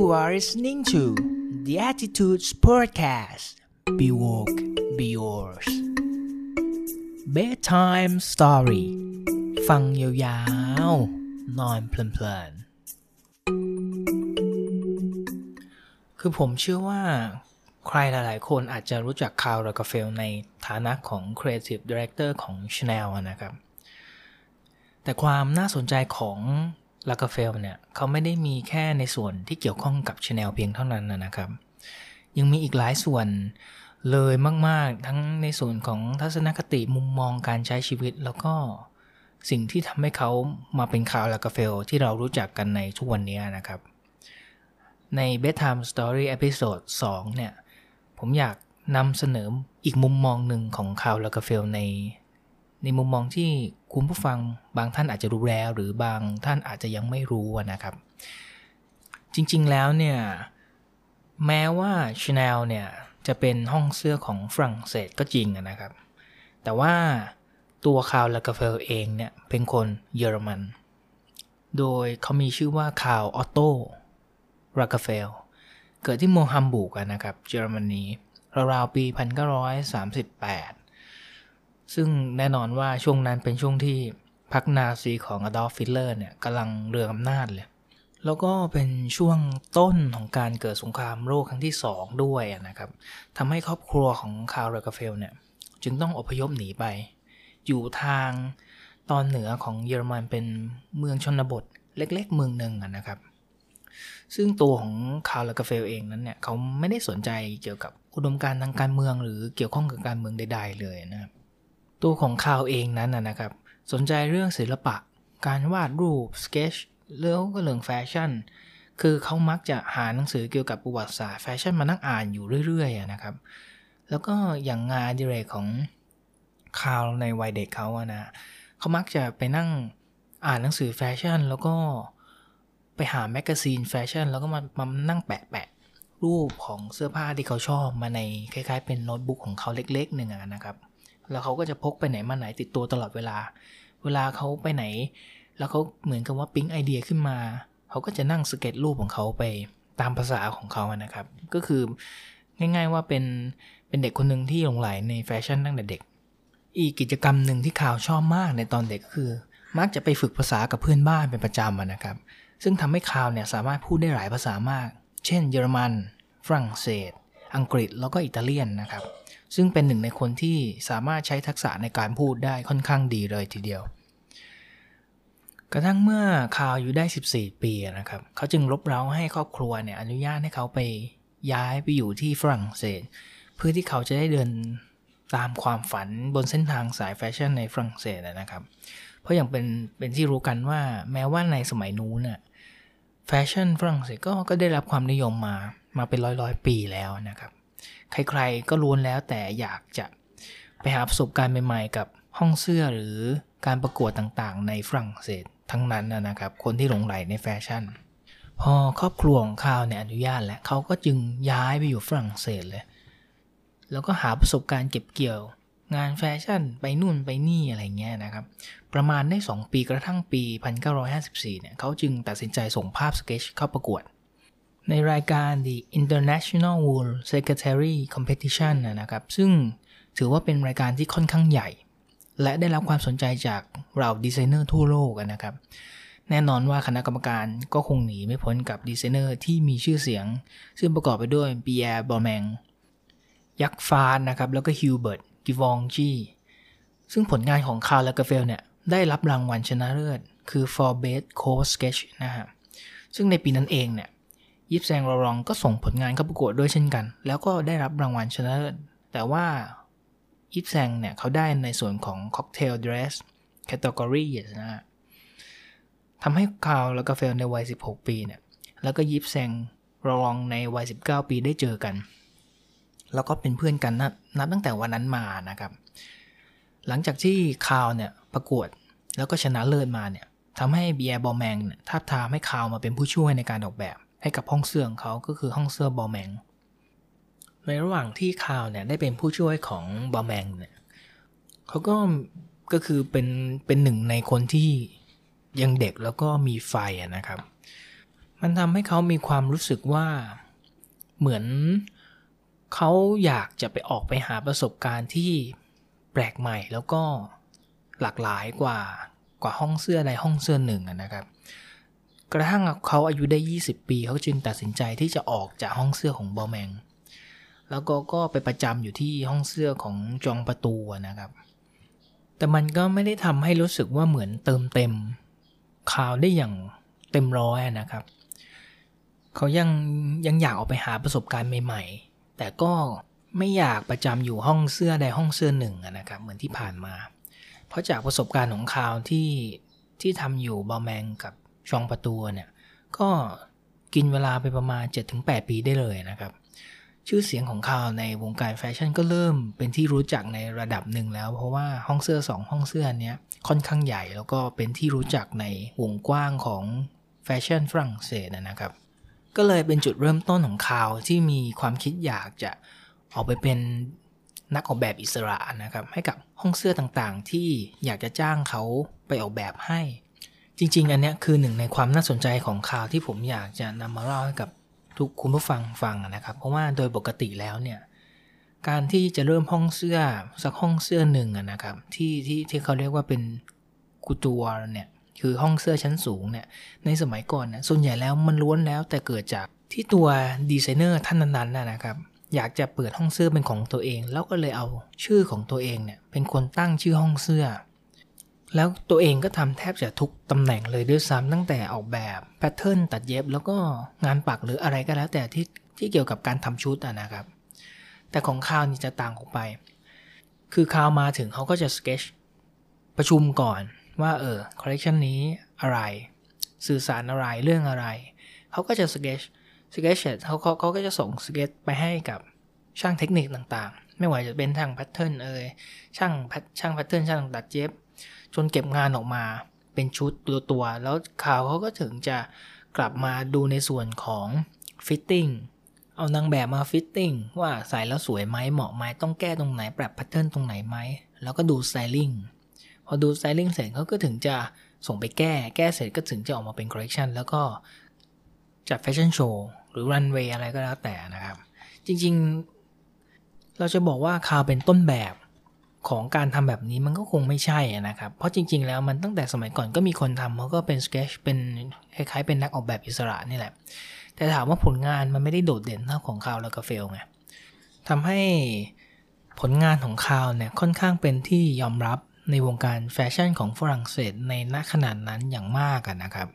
You are listening to the Attitudes Podcast. Be woke, be yours. Bedtime Story ฟังยาวๆ นอนเพลินๆ คือผมเชื่อว่าใครหลายๆ คนอาจจะรู้จักคาร์ลกาเฟลในฐานะของ Creative Director ของ Chanel นะครับ แต่ความน่าสนใจของ ลาเกอร์เฟลด์เนี่ยเขาไม่ได้มีแค่ในส่วนที่เกี่ยวข้องกับชาแนลเพียงเท่านั้นนะครับ ยังมีอีกหลายส่วนเลยมาก ๆ ทั้งในส่วนของทัศนคติมุมมองการใช้ชีวิต แล้วก็สิ่งที่ทำให้เขามาเป็นข่าวลากาเฟลที่เรารู้จักกันในทุกวันนี้นะครับ ใน Bedtime Story Episode 2 เนี่ย ผมอยากนำเสนออีกมุมมองหนึ่งของข่าวลากาเฟลใน ในมุมมองที่คุณผู้ฟังบางท่านอาจจะรู้แล้ว หรือบางท่านอาจจะยังไม่รู้นะครับ จริงๆแล้วเนี่ย แม้ว่า Chanel เนี่ย จะเป็นห้องเสื้อของฝรั่งเศสก็จริงนะครับ แต่ว่าตัวคาร์ลากาเฟลเองเนี่ย เป็นคนเยอรมัน โดยเขามีชื่อว่าคาร์ลออตโตลากาเฟลเกิดที่โมฮัมบูกนะครับเยอรมนีราวๆปี 1938 ซึ่งแน่นอนว่าช่วงนั้นเป็นช่วงที่พรรคนาซีของอดอล์ฟ ฮิตเลอร์เนี่ยกำลังเรืองอำนาจเลย แล้วก็เป็นช่วงต้นของการเกิดสงครามโลกครั้งที่ 2 ด้วยนะครับทำให้ครอบครัวของคาร์ลกาเฟลเนี่ยจึงต้องอพยพหนีไป อยู่ทางตอนเหนือของเยอรมันเป็นเมืองชนบทเล็กๆ เมืองหนึ่งนะครับ ซึ่งตัวของคาร์ลกาเฟลเองนั้นเนี่ยเขาไม่ได้สนใจเกี่ยวกับอุดมการณ์ทางการเมืองหรือเกี่ยวข้องกับการเมืองใด ๆ เลยนะครับ ตัวของคาร์ลเองนั้นนะครับ สนใจเรื่องศิลปะ การวาดรูปสเกจแล้วก็เรื่องแฟชั่น คือเขามักจะหาหนังสือเกี่ยวกับประวัติศาสตร์แฟชั่นมานั่งอ่านอยู่เรื่อยๆนะครับ แล้วก็อย่างงานอดิเรกของคาร์ลในวัยเด็กเขาอะนะเขามักจะไปนั่งอ่านหนังสือแฟชั่น แล้วก็ไปหา magazine แฟชั่น แล้วก็มามานั่งแปะแปะรูปของเสื้อผ้าที่เขาชอบมาในคล้ายๆ เป็นโน้ตบุ๊กของเขาเล็กๆหนึ่งนะครับ แล้วเขาก็จะพกไปไหนมาไหนติดตัวตลอดเวลา เวลาเขาไปไหน แล้วเขาเหมือนกับว่าปิ๊งไอเดียขึ้นมา เขาก็จะนั่งสเก็ตรูปของเขาไปตามประสาของเขานะครับ ก็คือง่ายๆว่าเป็นเป็นเด็กคนหนึ่งที่หลงใหลในแฟชั่นตั้งแต่เด็ก อีกกิจกรรมหนึ่งที่ข่าวชอบมากในตอนเด็กก็คือ มักจะไปฝึกภาษากับเพื่อนบ้านเป็นประจำนะครับ ซึ่งทำให้ข่าวเนี่ยสามารถพูดได้หลายภาษามาก เช่น เยอรมัน ฝรั่งเศส อังกฤษแล้วก็อิตาเลียนนะครับ ซึ่งเป็นหนึ่งในคนที่สามารถใช้ทักษะในการพูดได้ค่อนข้างดีเลยทีเดียว กระทั่งเมื่อคาวอยู่ได้ 14 ปีนะครับเขาจึงลบเล้าให้ครอบครัวเนี่ยอนุญาตให้เขาไปย้ายไปอยู่ที่ฝรั่งเศส เพื่อที่เขาจะได้เดินตามความฝันบนเส้นทางสายแฟชั่นในฝรั่งเศสนะครับ เพราะอย่างเป็นเป็นที่รู้กันว่าแม้ว่าในสมัยนู้นน่ะแฟชั่นฝรั่งเศสก็ก็ได้รับความนิยมมามาเป็นร้อยร้อยปีแล้วนะครับ ใครๆก็ล้วนแล้วแต่อยากจะไปหาประสบการณ์ใหม่ๆ กับห้องเสื้อหรือการประกวดต่างๆ ในฝรั่งเศสทั้งนั้นนะครับ คนที่หลงไหลในแฟชั่น พอครอบครัวของเขาเนี่ยอนุญาตแล้วเขาก็จึงย้ายไปอยู่ฝรั่งเศสเลย แล้วก็หาประสบการณ์เก็บเกี่ยว งานแฟชั่นไปนู่นไปนี่อะไรเงี้ยนะครับ ประมาณได้ 2 ปีกระทั่งปี 1954เนี่ยเขาจึงตัดสินใจส่งภาพสเกจเข้าประกวด ในรายการ The International Wool Secretary Competition นะครับ ซึ่งถือว่าเป็นรายการที่ค่อนข้างใหญ่ และได้รับความสนใจจากเหล่าดีไซเนอร์ทั่วโลกนะครับ แน่นอนว่าคณะกรรมการก็คงหนีไม่พ้นกับดีไซเนอร์ที่มีชื่อเสียง ซึ่งประกอบไปด้วยเปียร์บอร์แมงยักษ์ฟาร์นะครับ แล้วก็ฮูเบิร์ต จีวองชีซึ่งผลงานของคาร์ลกาเฟลเนี่ย ได้รับรางวัลชนะเลิศคือ for best coat sketch นะฮะซึ่งในปีนั้นเองเนี่ย อีฟ แซงต์ โลรองต์ก็ส่งผลงานเข้าประกวดด้วยเช่นกัน แล้วก็ได้รับรางวัลชนะเลิศแต่ว่าอีฟ แซงต์เนี่ยเขาได้ในส่วนของ cocktail dress category นะฮะทำให้คาวแล้วก็เฟลในวัย 16 ปีเนี่ยแล้วก็อีฟ แซงต์ โลรองต์ในวัย 19 ปีได้เจอกัน แล้วก็เป็นเพื่อนกันนับตั้งแต่วันนั้นมานะครับ หลังจากที่คาร์ลเนี่ยประกวดแล้วก็ชนะเลิศมาเนี่ยทำให้ปิแอร์บัลแมงเนี่ยทาบทามให้คาร์ลมาเป็นผู้ช่วยในการออกแบบ ให้กับห้องเสื้อของเขาก็คือห้องเสื้อบัลแมง ในระหว่างที่คาวเนี่ยได้เป็นผู้ช่วยของบอแมงเนี่ยเขาก็ก็คือเป็นเป็นหนึ่งในคนที่ยังเด็กแล้วก็มีไฟนะครับ มันทำให้เขามีความรู้สึกว่าเหมือนเขาอยากจะไปออกไปหาประสบการณ์ที่แปลกใหม่แล้วก็หลากหลายกว่ากว่าห้องเสื้อใดห้องเสื้อหนึ่งนะครับ กระทั่งเขาอายุได้ 20 ปี เขาจึงตัดสินใจที่จะออกจากห้องเสื้อของบอแมง แล้วก็ก็ไปประจำอยู่ที่ห้องเสื้อของจองประตูนะครับ แต่มันก็ไม่ได้ทำให้รู้สึกว่าเหมือนเติมเต็มข่าวได้อย่างเต็มร้อยนะครับ เขายังยังอยากออกไปหาประสบการณ์ใหม่ ๆ แต่ก็ไม่อยากประจำอยู่ห้องเสื้อใดห้องเสื้อหนึ่งนะครับ เหมือนที่ผ่านมา เพราะจากประสบการณ์ของข่าวที่ที่ทำอยู่บอแมงกับ ชองประตูเนี่ยก็กินเวลาไปประมาณ 7-8 ปีได้เลยนะครับ ชื่อเสียงของเขาในวงการแฟชั่นก็เริ่มเป็นที่รู้จักในระดับหนึ่งแล้ว เพราะว่าห้องเสื้อสองห้องเสื้อเนี้ยค่อนข้างใหญ่แล้วก็เป็นที่รู้จักในวงกว้างของแฟชั่นฝรั่งเศสนะครับ ก็เลยเป็นจุดเริ่มต้นของเขาที่มีความคิดอยากจะออกไปเป็นนักออกแบบอิสระนะครับ ให้กับห้องเสื้อต่างๆ ที่อยากจะจ้างเขาไปออกแบบให้ จริง ๆ อันนี้คือหนึ่งในความน่าสนใจของข่าวที่ผมอยากจะนำมาเล่าให้กับทุกคุณผู้ฟังฟังนะครับ เพราะว่าโดยปกติแล้วเนี่ยการที่จะเริ่มห้องเสื้อสักห้องเสื้อหนึ่งนะครับที่ที่ที่เขาเรียกว่าเป็นกูตัวเนี่ยคือห้องเสื้อชั้นสูงเนี่ยในสมัยก่อนนะส่วนใหญ่แล้วมันล้วนแล้วแต่เกิดจากที่ตัวดีไซเนอร์ท่านนั้นๆนะครับอยากจะเปิดห้องเสื้อเป็นของตัวเอง แล้วก็เลยเอาชื่อของตัวเองเนี่ยเป็นคนตั้งชื่อห้องเสื้อ แล้วตัวเองก็ทำแทบจะทุกตำแหน่งเลยด้วยซ้ำตั้งแต่ออกแบบ pattern ตัดเย็บ แล้วก็งานปักหรืออะไรก็แล้วแต่ที่ที่เกี่ยวกับการทำชุดนะครับ แต่ของคาร์ลนี่จะต่างออกไป คือคาร์ลมาถึงเขาก็จะสเกจประชุมก่อนว่าเออคอลเลกชันนี้อะไร สื่อสารอะไรเรื่องอะไร เขาก็จะ sketch sketch เสร็จเขาเขาเขาก็จะส่งสเกจไปให้กับช่างเทคนิคต่างๆ ไม่ว่าจะเป็นทาง pattern เอ่ยช่างช่าง pattern ช่างตัดเย็บ จนเก็บงานออกมาเป็นชุดตัวตัว แล้วคาร์ลเขาก็ถึงจะกลับมาดูในส่วนของ fitting เอานางแบบมา fitting ว่าใส่แล้วสวยไหมเหมาะไหมต้องแก้ตรงไหน ปรับ pattern ตรงไหนไหม แล้วก็ดู styling พอดู styling เสร็จเขาก็ถึงจะส่งไปแก้ แก้เสร็จก็ถึงจะออกมาเป็นคอลเลคชันแล้วก็จัดแฟชั่นโชว์หรือรันเวย์อะไรก็แล้วแต่นะครับ จริงๆ เราจะบอกว่าคาร์ลเป็นต้นแบบ ของการทำแบบนี้มันก็คงไม่ใช่นะครับ เพราะจริง ๆ แล้วมันตั้งแต่สมัยก่อนก็มีคนทำเขาก็เป็นสเกจเป็นคล้ายๆ เป็นนักออกแบบอิสระนี่แหละ แต่ถามว่าผลงานมันไม่ได้โดดเด่นเท่าของคาวแล้วก็เฟลไงทำให้ผลงานของคาร์ลเนี่ยค่อนข้างเป็นที่ยอมรับในวงการแฟชั่นของฝรั่งเศสในณขณะนั้นอย่างมากนะครับ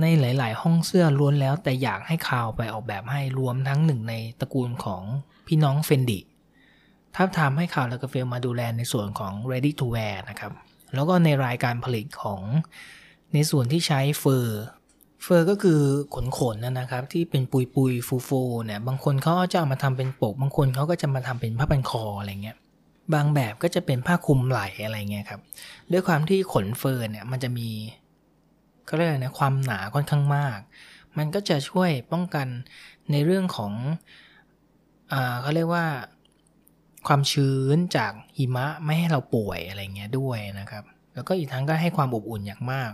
ในหลาย ๆ ห้องเสื้อล้วนแล้วแต่อยากให้คาวไปออกแบบให้รวมทั้งหนึ่งในตระกูลของพี่น้องเฟนดิ ท้าทามให้ข่าวและกาเฟลมาดูแลในส่วนของ ready to wear นะครับ แล้วก็ในรายการผลิตของในส่วนที่ใช้เฟอร์เฟอร์ก็คือขนขนนะครับ ที่เป็นปุยปุยฟูฟูเนี่ยบางคนเขาจะเอามาทำเป็นปก บางคนเขาก็จะมาทำเป็นผ้าพันคออะไรเงี้ยบางแบบก็จะเป็นผ้าคลุมไหล่อะไรเงี้ยครับด้วยความที่ขนเฟอร์เนี่ยมันจะมีเขาเรียกนะความหนาค่อนข้างมาก มันก็จะช่วยป้องกันในเรื่องของอ่าเขาเรียกว่า ความชื้นจากหิมะไม่ให้เราป่วยอะไรเงี้ยด้วยนะครับ แล้วก็อีกทั้งก็ให้ความอบอุ่นอย่างมาก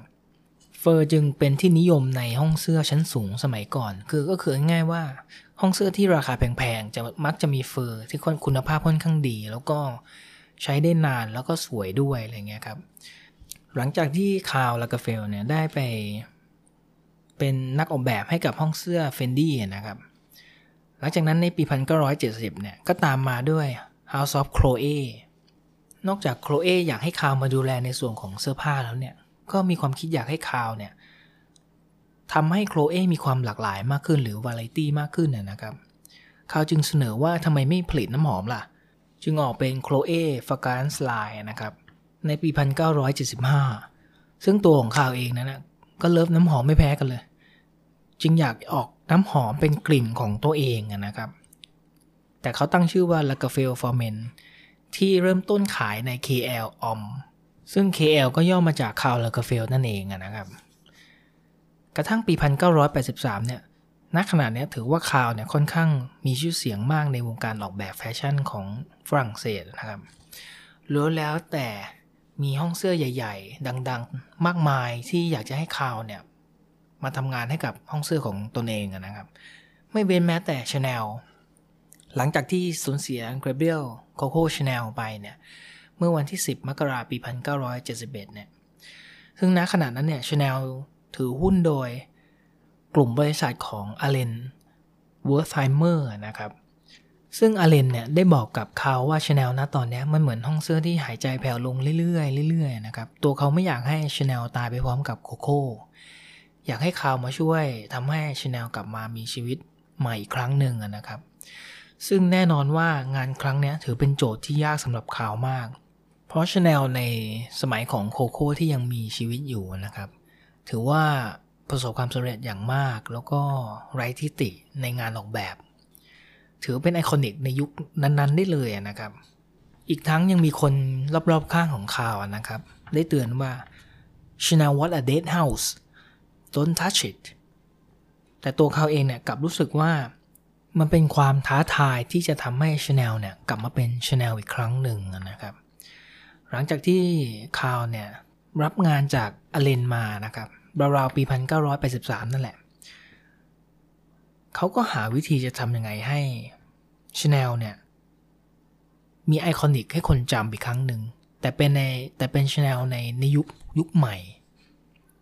เฟอร์จึงเป็นที่นิยมในห้องเสื้อชั้นสูงสมัยก่อน คือก็คือง่ายว่าห้องเสื้อที่ราคาแพงๆจะมักจะมีเฟอร์ที่คุณภาพค่อนข้างดี แล้วก็ใช้ได้นานแล้วก็สวยด้วยอะไรเงี้ยครับ หลังจากที่ Karl Lagerfeld เนี่ยได้ไป เป็นนักออกแบบให้กับห้องเสื้อ Fendi นะครับหลังจากนั้นในปี 1970 เนี่ย ก็ตามมาด้วย House of Chloe นอกจาก Chloe อยากให้ Karl มาดูแลในส่วนของเสื้อผ้าแล้วเนี่ย ก็มีความคิดอยากให้ Karl เนี่ยทำให้ Chloe มีความหลากหลายมากขึ้นหรือ variety มากขึ้นนะครับ คาวจึงเสนอว่าทำไมไม่ผลิตน้ำหอมล่ะ จึงออกเป็น Chloe Fragrance Line นะครับ ในปี 1975 ซึ่งตัวของคาวเองนั้นนะก็เลิฟน้ำหอมไม่แพ้กันเลย จึงอยากออกน้ำหอมเป็นกลิ่นของตัวเองนะครับ แต่เขาตั้งชื่อว่า l a g a f e l f o r m e n ที่เริ่มต้นขายใน KL OM ซึ่ง KL ก็ย่อมาจากคาวลากาเฟลนั่นเองนะครับ กระทั่งปี 1983 เนี่ยณขณะนี้ถือว่า Karl เนี่ยค่อนข้างมีชื่อเสียงมากในวงการออกแบบแฟชั่นของฝรั่งเศสนะครับล้วนแล้วแต่มีห้องเสื้อใหญ่ ๆ ดัง ๆ มากมายที่อยากจะให้ Karl เนี่ยมาทำงานให้กับห้องเสื้อของตนเองนะครับ ไม่เว้นแม้แต่ชาแนล หลังจากที่สูญเสีย Gabrielle Coco Chanel ไปเนี่ย เมื่อวันที่ 10 มกราปี 1971 เนี่ย ซึ่งณขณะนั้นเนี่ยชาแนลถือหุ้นโดยกลุ่มบริษัทของ Alain Wertheimer นะครับ ซึ่ง Alain เนี่ยได้บอกกับเขาว่าชาแนลณตอนนี้มันเหมือนห้องเสื้อที่หายใจแผ่วลงเรื่อยๆเรื่อยๆนะครับ ตัวเขาไม่อยากให้ชาแนลตายไปพร้อมกับ Coco อยากให้ Karl มาช่วยทำให้ชาแนลกลับมามีชีวิตใหม่อีกครั้งหนึ่งนะครับ ซึ่งแน่นอนว่างานครั้งนี้ถือเป็นโจทย์ที่ยากสำหรับ Karl มาก เพราะชาแนลในสมัยของ Coco ที่ยังมีชีวิตอยู่นะครับ ถือว่าประสบความสำเร็จอย่างมาก แล้วก็ไร้ที่ติในงานออกแบบ ถือเป็น iconic ในยุคนั้นๆ ได้เลยนะครับ อีกทั้งยังมีคนรอบๆข้างของ Karl นะครับ ได้เตือนว่า Chanel was a dead house don't touch it แต่ตัวเขาเองเนี่ยกลับรู้สึกว่า มันเป็นความท้าทายที่จะทำให้ชาแนลเนี่ยกลับมาเป็นชาแนลอีกครั้งหนึ่งนะครับ หลังจากที่ Karl เนี่ยรับงานจาก Alain มานะครับราวๆปี 1983 นั่นแหละ เขาก็หาวิธีจะทำยังไงให้ชาแนลเนี่ย มี iconic ให้คนจำอีกครั้งหนึ่ง แต่เป็นในแต่เป็นชาแนลในในยุคยุคใหม่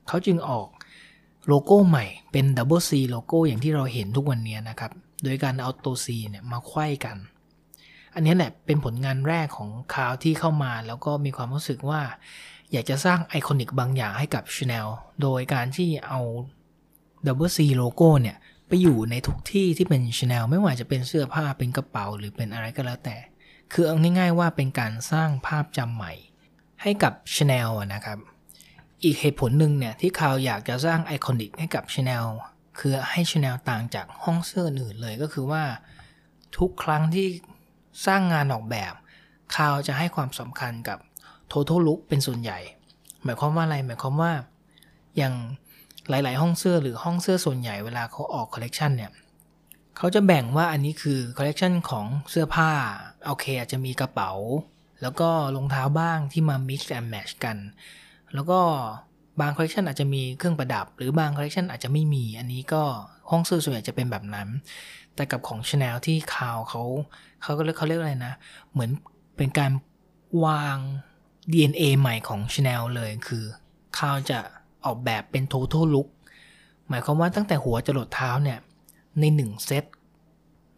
เขาจึงออกโลโก้ใหม่เป็น Double C โลโก้อย่างที่เราเห็นทุกวันนี้นะครับ โดยการเอาตัว C เนี่ยมาไขว้กัน อันนี้แหละเป็นผลงานแรกของ Karl ที่เข้ามาแล้วก็มีความรู้สึกว่า อยากจะสร้าง iconic บางอย่างให้กับ Chanel โดยการที่เอา Double C โลโก้เนี่ยไปอยู่ในทุกที่ที่เป็น Chanel ไม่ว่าจะเป็นเสื้อผ้าเป็นกระเป๋าหรือเป็นอะไรก็แล้วแต่ คือเอาง่าย ๆ ว่าเป็นการสร้างภาพจำใหม่ให้กับ Chanel นะครับ อีกเหตุผลหนึ่งเนี่ยที่เขาอยากจะสร้าง iconic ให้กับ Chanel คือให้ Chanel ต่างจากห้องเสื้ออื่นเลยก็คือว่า ทุกครั้งที่สร้างงานออกแบบ Karl จะให้ความสำคัญกับ Total Look เป็นส่วนใหญ่ หมายความว่าอะไรหมายความว่า อย่างหลาย ๆ ห้องเสื้อหรือห้องเสื้อส่วนใหญ่เวลาเขาออกคอลเลกชันเนี่ยเขาจะแบ่งว่าอันนี้คือคอลเลกชันของเสื้อผ้าโอเคอาจจะมีกระเป๋า แล้วก็รองเท้าบ้างที่มา mix and match กัน แล้วก็ บางคอลเลคชันอาจจะมีเครื่องประดับ หรือบางคอลเลคชันอาจจะไม่มี อันนี้ก็ห้องเสื้อส่วนใหญ่จะเป็นแบบนั้น แต่กับของ Chanel ที่ Karl เขาเขาก็เรียกเขาเรียกอะไรนะ เหมือนเป็นการวาง DNA ใหม่ของ Chanel เลยคือ Karl จะออกแบบเป็น total look หมายความว่าตั้งแต่หัวจรดเท้าเนี่ยในหนึ่งเซต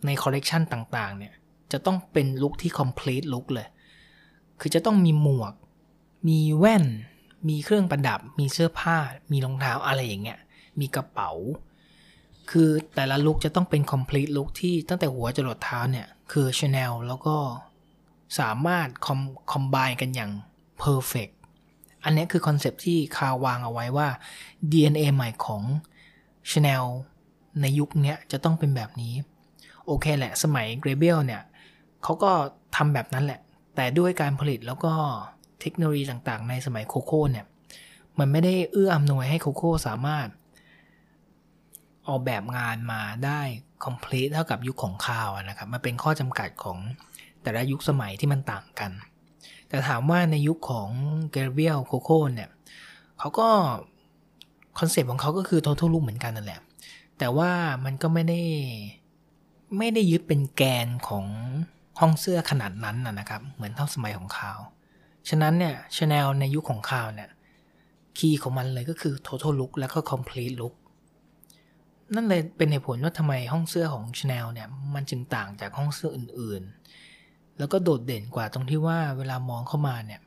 ในคอลเลกชันต่างๆเนี่ยจะต้องเป็นลุคที่ complete look เลย คือจะต้องมีหมวก มีแว่น มีเครื่องประดับ มีเสื้อผ้า มีรองเท้าอะไรอย่างเงี้ย มีกระเป๋า คือแต่ละลุคจะต้องเป็น complete look ที่ตั้งแต่หัวจรดเท้าเนี่ย คือ Chanel แล้วก็สามารถคอมคอมบายกันอย่าง perfect อันนี้คือคอนเซปที่คาวางเอาไว้ว่า DNA ใหม่ของ Chanel ในยุคนี้จะต้องเป็นแบบนี้ โอเคแหละ สมัย g r a b e l เนี่ยเขาก็ทำแบบนั้นแหละ แต่ด้วยการผลิตแล้วก็ เทคโนโลยีต่างๆ ในสมัยโคโค่เนี่ย มันไม่ได้เอื้ออำนวยให้โคโค่สามารถ ออกแบบงานมาได้ complete เท่ากับยุคของคาวนะครับ มันเป็นข้อจำกัดของแต่ละยุคสมัยที่มันต่างกัน แต่ถามว่าในยุคของ Gabrielle Coco เนี่ยเขาก็คอนเซปต์ของเขาก็คือ total look เหมือนกันนั่นแหละ แต่ว่ามันก็ไม่ได้ไม่ได้ยึดเป็นแกนของห้องเสื้อขนาดนั้นนะครับ เหมือนเท่าสมัยของ Karl ฉะนั้นเนี่ยชาแนลในยุคของ Karl เนี่ย key ของมันเลยก็คือ total look แล้วก็ complete look นั่นเลยเป็นเหตุผลว่าทำไมห้องเสื้อของชาแนลเนี่ยมันจึงต่างจากห้องเสื้ออื่นๆ แล้วก็โดดเด่นกว่าตรงที่ว่าเวลามองเข้ามาเนี่ย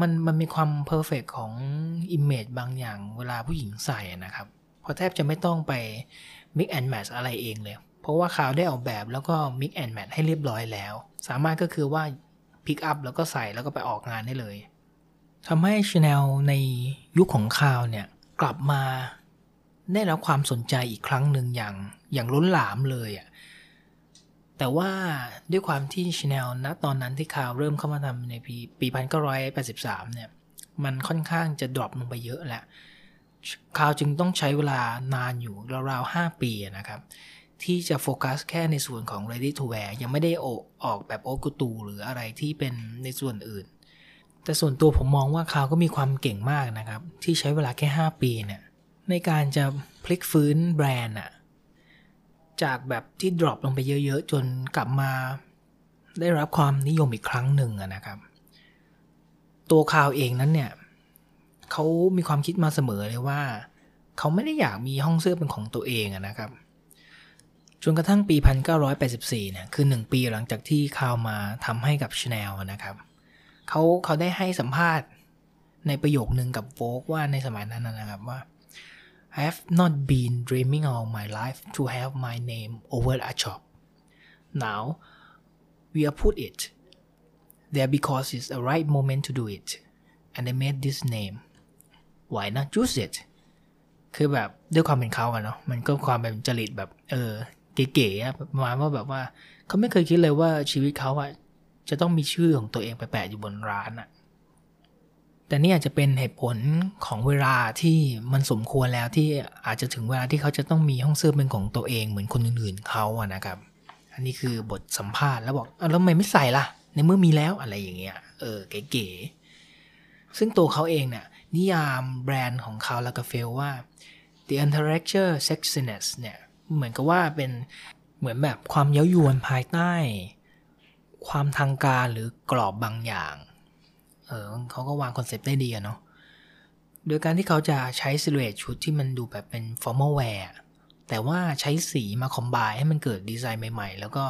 มันมันมีความ perfect ของ image บางอย่างเวลาผู้หญิงใส่นะครับเพราะแทบจะไม่ต้องไป mix and match อะไรเองเลย เพราะว่า Karl ได้ออกแบบแล้วก็ mix and match ให้เรียบร้อยแล้ว สามารถก็คือว่า pick up แล้วก็ใส่แล้วก็ไปออกงานได้เลยทำให้ชาแนลในยุคของ Karl เนี่ยกลับมาได้รับความสนใจอีกครั้งหนึ่งอย่างอย่างล้นหลามเลยอะแต่ว่าด้วยความที่ชาแนลณตอนนั้นที่ Karl เริ่มเข้ามาทำในปีปีพันเก้าร้อยแปดสิบสามเนี่ยมันค่อนข้างจะ drop ลงไปเยอะแหละ Karl จึงต้องใช้เวลานานอยู่ราวๆห้าปีนะครับ ที่จะโฟกัสแค่ในส่วนของ ready to wear ยังไม่ได้ออกออกแบบ haute couture หรืออะไรที่เป็นในส่วนอื่น แต่ส่วนตัวผมมองว่า Karl ก็มีความเก่งมากนะครับ ที่ใช้เวลาแค่ 5 ปีเนี่ยในการจะพลิกฟื้นแบรนด์อะจากแบบที่ drop ลงไปเยอะๆ จนกลับมาได้รับความนิยมอีกครั้งหนึ่งนะครับ ตัว Karl เองนั้นเนี่ยเขามีความคิดมาเสมอเลยว่า เขาไม่ได้อยากมีห้องเสื้อเป็นของตัวเองนะครับ จนกระทั่งปี 1984เนี่ยคือ 1 ปีหลังจากที่ Karl มาทำให้กับชาแนลนะครับเขาเขาได้ให้สัมภาษณ์ในประโยคนึงกับโฟกว่าในสมัยนั้นนะครับว่า I have not been dreaming all my life to have my name over a shop now we are put it there because it's the right moment to do it and they made this name why not use it คือแบบด้วยความเป็นเขาอะเนาะมันก็ความเป็นจริตแบบเออ เก๋ๆอะประมาณว่าแบบว่าเขาไม่เคยคิดเลยว่าชีวิตเขาอะจะต้องมีชื่อของตัวเองไปแปะอยู่บนร้านอะแต่นี่อาจจะเป็นเหตุผลของเวลาที่มันสมควรแล้วที่อาจจะถึงเวลาที่เขาจะต้องมีห้องเสื้อเป็นของตัวเองเหมือนคนอื่นๆเขาอะนะครับ อันนี้คือบทสัมภาษณ์แล้วบอกแล้วทำไมไม่ใส่ล่ะ ในเมื่อมีแล้วอะไรอย่างเงี้ยเออเก๋ๆซึ่งตัวเขาเองเนี่ยนิยามแบรนด์ของเขาลากาเฟลว่า the intellectual sexiness เนี่ย เหมือนกับว่าเป็นเหมือนแบบความเย้ายวนภายใต้ ความทางการหรือกรอบบางอย่าง เออเขาก็วางคอนเซปต์ได้ดีอะเนาะโดยการที่เขาจะใช้ silhouette ชุดที่มันดูแบบเป็น formal wear แต่ว่าใช้สีมา combine ให้มันเกิดดีไซน์ใหม่ ๆ แล้วก็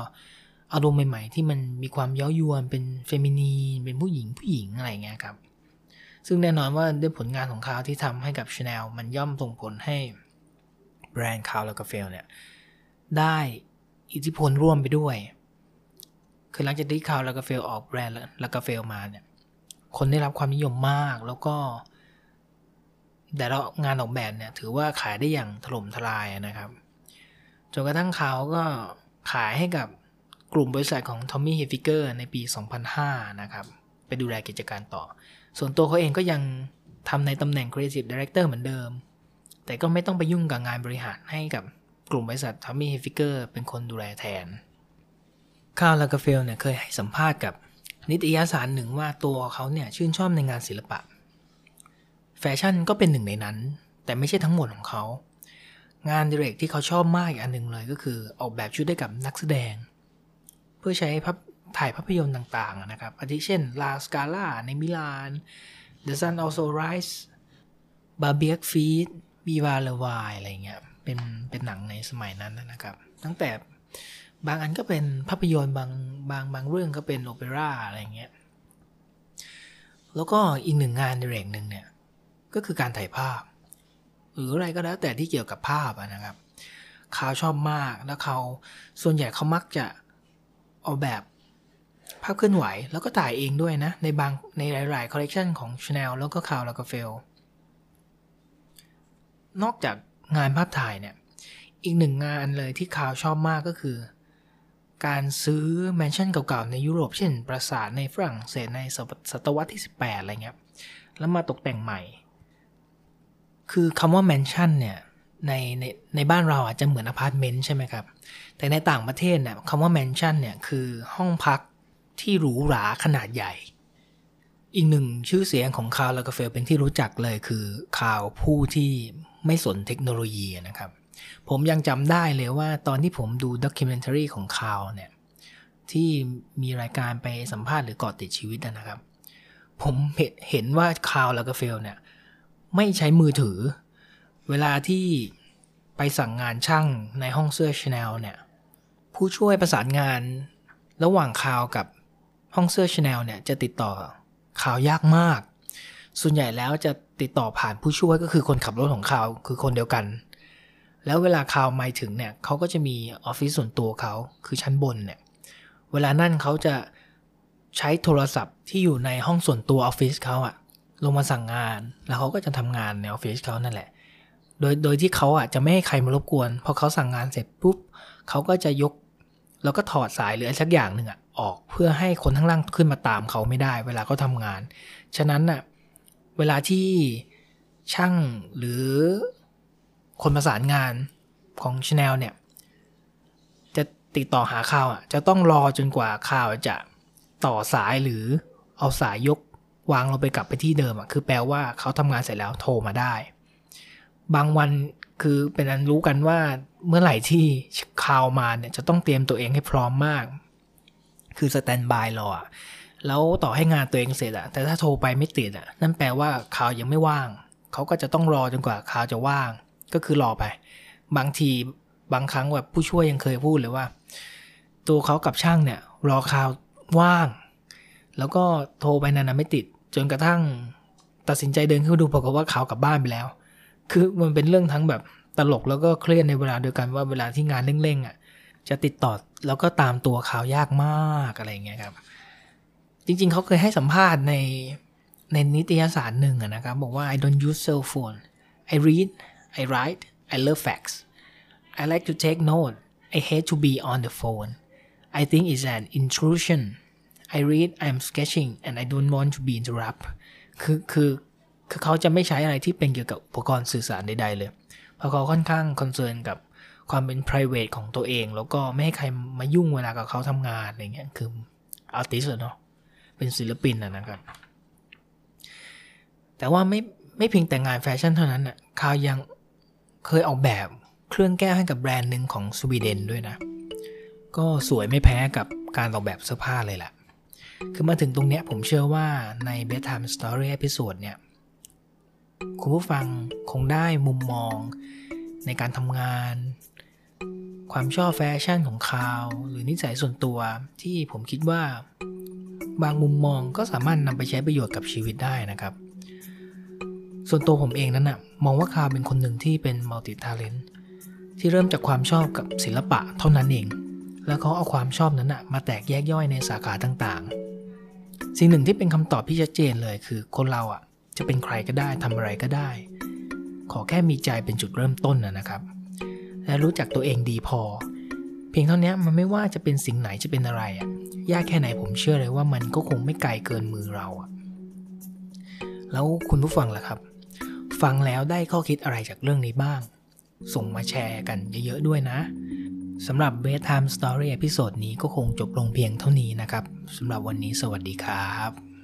อารมณ์ใหม่ ๆ ที่มันมีความเย้ายวนเป็น feminine เป็นผู้หญิงผู้หญิงอะไรเงี้ยครับ ซึ่งแน่นอนว่าด้วยผลงานของเขาที่ทำให้กับ Chanel มันย่อมส่งผลให้ แบรนด์ Karl Lagerfeld เนี่ยได้อิทธิพลร่วมไปด้วย คือหลังจากที่ Karl Lagerfeld ออกแบรนด์ Lagerfeld มาเนี่ยคนได้รับความนิยมมากแล้วก็ แต่ละงานออกแบบเนี่ยถือว่าขายได้อย่างถล่มทลายนะครับจนกระทั่งเขาก็ขายให้กับกลุ่มบริษัทของ Tommy Hilfiger ในปี 2005 นะครับ ไปดูแลกิจการต่อ ส่วนตัวเขาเองก็ยังทำในตำแหน่ง Creative Director เหมือนเดิม แต่ก็ไม่ต้องไปยุ่งกับงานบริหารให้กับกลุ่มบริษัท Tommy Hilfiger เป็นคนดูแลแทน Karl Lagerfeld เนี่ยเคยให้สัมภาษณ์กับนิตยสารหนึ่งว่าตัวเขาเนี่ยชื่นชอบในงานศิลปะ แฟชั่นก็เป็นหนึ่งในนั้น แต่ไม่ใช่ทั้งหมดของเขา งานอดิเรกที่เขาชอบมากอีกอันหนึ่งเลยก็คือออกแบบชุดให้กับนักแสดง เพื่อใช้ภาพถ่ายภาพยนตร์ต่างๆนะครับอาทิเช่น La Scala ในมิลาน The Sun Also Rise b a r b i e f e e d Viva la v i อะไรเงี้ยเป็นเป็นหนังในสมัยนั้นนะครับ ตั้งแต่บางอันก็เป็นภาพยนตร์บางบางบางเรื่องก็เป็นโอเปร่าอะไรเงี้ยแล้วก็อีกหนึ่งงานในเรงหนึ่งเนี่ยก็คือการถ่ายภาพ หรืออะไรก็แล้วแต่ที่เกี่ยวกับภาพนะครับเขาชอบมากแล้วเขาส่วนใหญ่เขามักจะออกแบบภาพเคลื่อนไหว แล้วก็ถ่ายเองด้วยนะ ในบางในหลาย ๆ คอลเลกชันของ Chanel แล้วก็ Karl Lagerfeld นอกจากงานภาพถ่ายเนี่ย อีกหนึ่งงานเลยที่ Karl ชอบมากก็คือ การซื้อแมนชั่นเก่าๆในยุโรป เช่น ปราสาทในฝรั่งเศสในศตวรรษที่ 18 อะไรเงี้ย แล้วมาตกแต่งใหม่ คือคำว่าแมนชั่นเนี่ยในในในบ้านเราอาจจะเหมือนอพาร์ตเมนต์ใช่ไหมครับ แต่ในต่างประเทศเนี่ยคำว่าแมนชั่นเนี่ยคือห้องพักที่หรูหราขนาดใหญ่ อีกหนึ่งชื่อเสียงของ Karl Lagerfeld เป็นที่รู้จักเลยคือ Karl ผู้ที่ ไม่สนเทคโนโลยีนะครับ ผมยังจำได้เลยว่าตอนที่ผมดู documentary ของ Karl เนี่ย ที่มีรายการไปสัมภาษณ์หรือเกาะติดชีวิตนะครับ ผมเห็นว่า Karl Lagerfeld เนี่ย ไม่ใช้มือถือ เวลาที่ไปสั่งงานช่างในห้องเสื้อชาแนลเนี่ย ผู้ช่วยประสานงานระหว่าง Karl กับห้องเสื้อชาแนลเนี่ยจะติดต่อ Karl ยากมาก ส่วนใหญ่แล้วจะ ติดต่อผ่านผู้ช่วยก็คือคนขับรถของเขาคือคนเดียวกัน แล้วเวลา Karl มาถึงเนี่ยเขาก็จะมีออฟฟิศส่วนตัวเขาคือชั้นบนเนี่ย เวลานั่นเขาจะใช้โทรศัพท์ที่อยู่ในห้องส่วนตัวออฟฟิศเขาอะลงมาสั่งงาน แล้วเขาก็จะทำงานในออฟฟิศเขานั่นแหละ โดยโดยที่เขาอะจะไม่ให้ใครมารบกวนพอเขาสั่งงานเสร็จปุ๊บเขาก็จะยก แล้วก็ถอดสายหรืออะไรสักอย่างหนึ่งอะออกเพื่อให้คนข้างล่างขึ้นมาตามเขาไม่ได้ เวลาเขาทำงาน ฉะนั้นน่ะ เวลาที่ช่างหรือคนประสานงานของชาแนลเนี่ย จะติดต่อหา Karl อะ จะต้องรอจนกว่า Karl จะต่อสายหรือเอาสายยกวางเราไปกลับไปที่เดิมอะ คือแปลว่าเขาทำงานเสร็จแล้วโทรมาได้ บางวันคือเป็นอันรู้กันว่าเมื่อไหร่ที่ข่าวมาเนี่ยจะต้องเตรียมตัวเองให้พร้อมมาก คือสแตนบายรออะ แล้วต่อให้งานตัวเองเสร็จอะแต่ถ้าโทรไปไม่ติดอะนั่นแปลว่าข่าวยังไม่ว่าง เขาก็จะต้องรอจนกว่าข่าวจะว่าง ก็คือรอไป บางทีบางครั้งแบบผู้ช่วยยังเคยพูดเลยว่า ตัวเขากับช่างเนี่ย รอข่าวว่าง แล้วก็โทรไปนานๆไม่ติด จนกระทั่งตัดสินใจเดินเข้าดูปรากฏว่าข่าวกลับบ้านไปแล้ว คือมันเป็นเรื่องทั้งแบบตลกแล้วก็เครียดในเวลาเดียวกันว่าเวลาที่งานเร่งๆอะจะติดต่อแล้วก็ตามตัวข่าวยากมากอะไรเงี้ยครับ จริง ๆ เขาเคยให้สัมภาษณ์ในในนิตยสารหนึ่งอะนะครับ บอกว่า I don't use cell phone I read I write I love fax I like to take note I hate to be on the phone I think it's an intrusion I read I'm sketching and I don't want to be interrupt คือคือคือเขาจะไม่ใช้อะไรที่เป็นเกี่ยวกับอุปกรณ์สื่อสารใด ๆ เลย เพราะเขาค่อนข้าง concern กับความเป็น p r i v a t ของตัวเอง แล้วก็ไม่ให้ใครมายุ่งเวลากับเขาทำงานอะไรเงี้ยคือ artist เนาะ เป็นศิลปินนะครับ แต่ว่าไม่ไม่เพียงแต่งานแฟชั่นเท่านั้นน่ะเขายังเคยออกแบบเครื่องแก้วให้กับแบรนด์หนึ่งของสวีเดนด้วยนะ ก็สวยไม่แพ้กับการออกแบบเสื้อผ้าเลยแหละคือมาถึงตรงเนี้ยผมเชื่อว่าใน bedtime story episode เนี่ย คุณผู้ฟังคงได้มุมมองในการทำงาน ความชอบแฟชั่นของคาว หรือนิสัยส่วนตัวที่ผมคิดว่า บางมุมมองก็สามารถนำไปใช้ประโยชน์กับชีวิตได้นะครับ ส่วนตัวผมเองนั้นนะมองว่าคาเป็นคนหนึ่งที่เป็นมัลติทาเลนที่เริ่มจากความชอบกับศิลปะเท่านั้นเอง แล้วเขาเอาความชอบนั้นนะมาแตกแยกย่อยในสาขาต่างๆ สิ่งหนึ่งที่เป็นคำตอบที่ชัดเจนเลยคือคนเราอะจะเป็นใครก็ได้ทำอะไรก็ได้ ขอแค่มีใจเป็นจุดเริ่มต้นนะครับ และรู้จักตัวเองดีพอ เพียงเท่านี้มันไม่ว่าจะเป็นสิ่งไหนจะเป็นอะไรอะ ยากแค่ไหนผมเชื่อเลยว่ามันก็คงไม่ไกลเกินมือเราอะแล้วคุณผู้ฟังล่ะครับ ฟังแล้วได้ข้อคิดอะไรจากเรื่องนี้บ้าง ส่งมาแชร์กันเยอะๆด้วยนะสำหรับ Bedtime Story episode นี้ก็คงจบลงเพียงเท่านี้นะครับสำหรับวันนี้สวัสดีครับ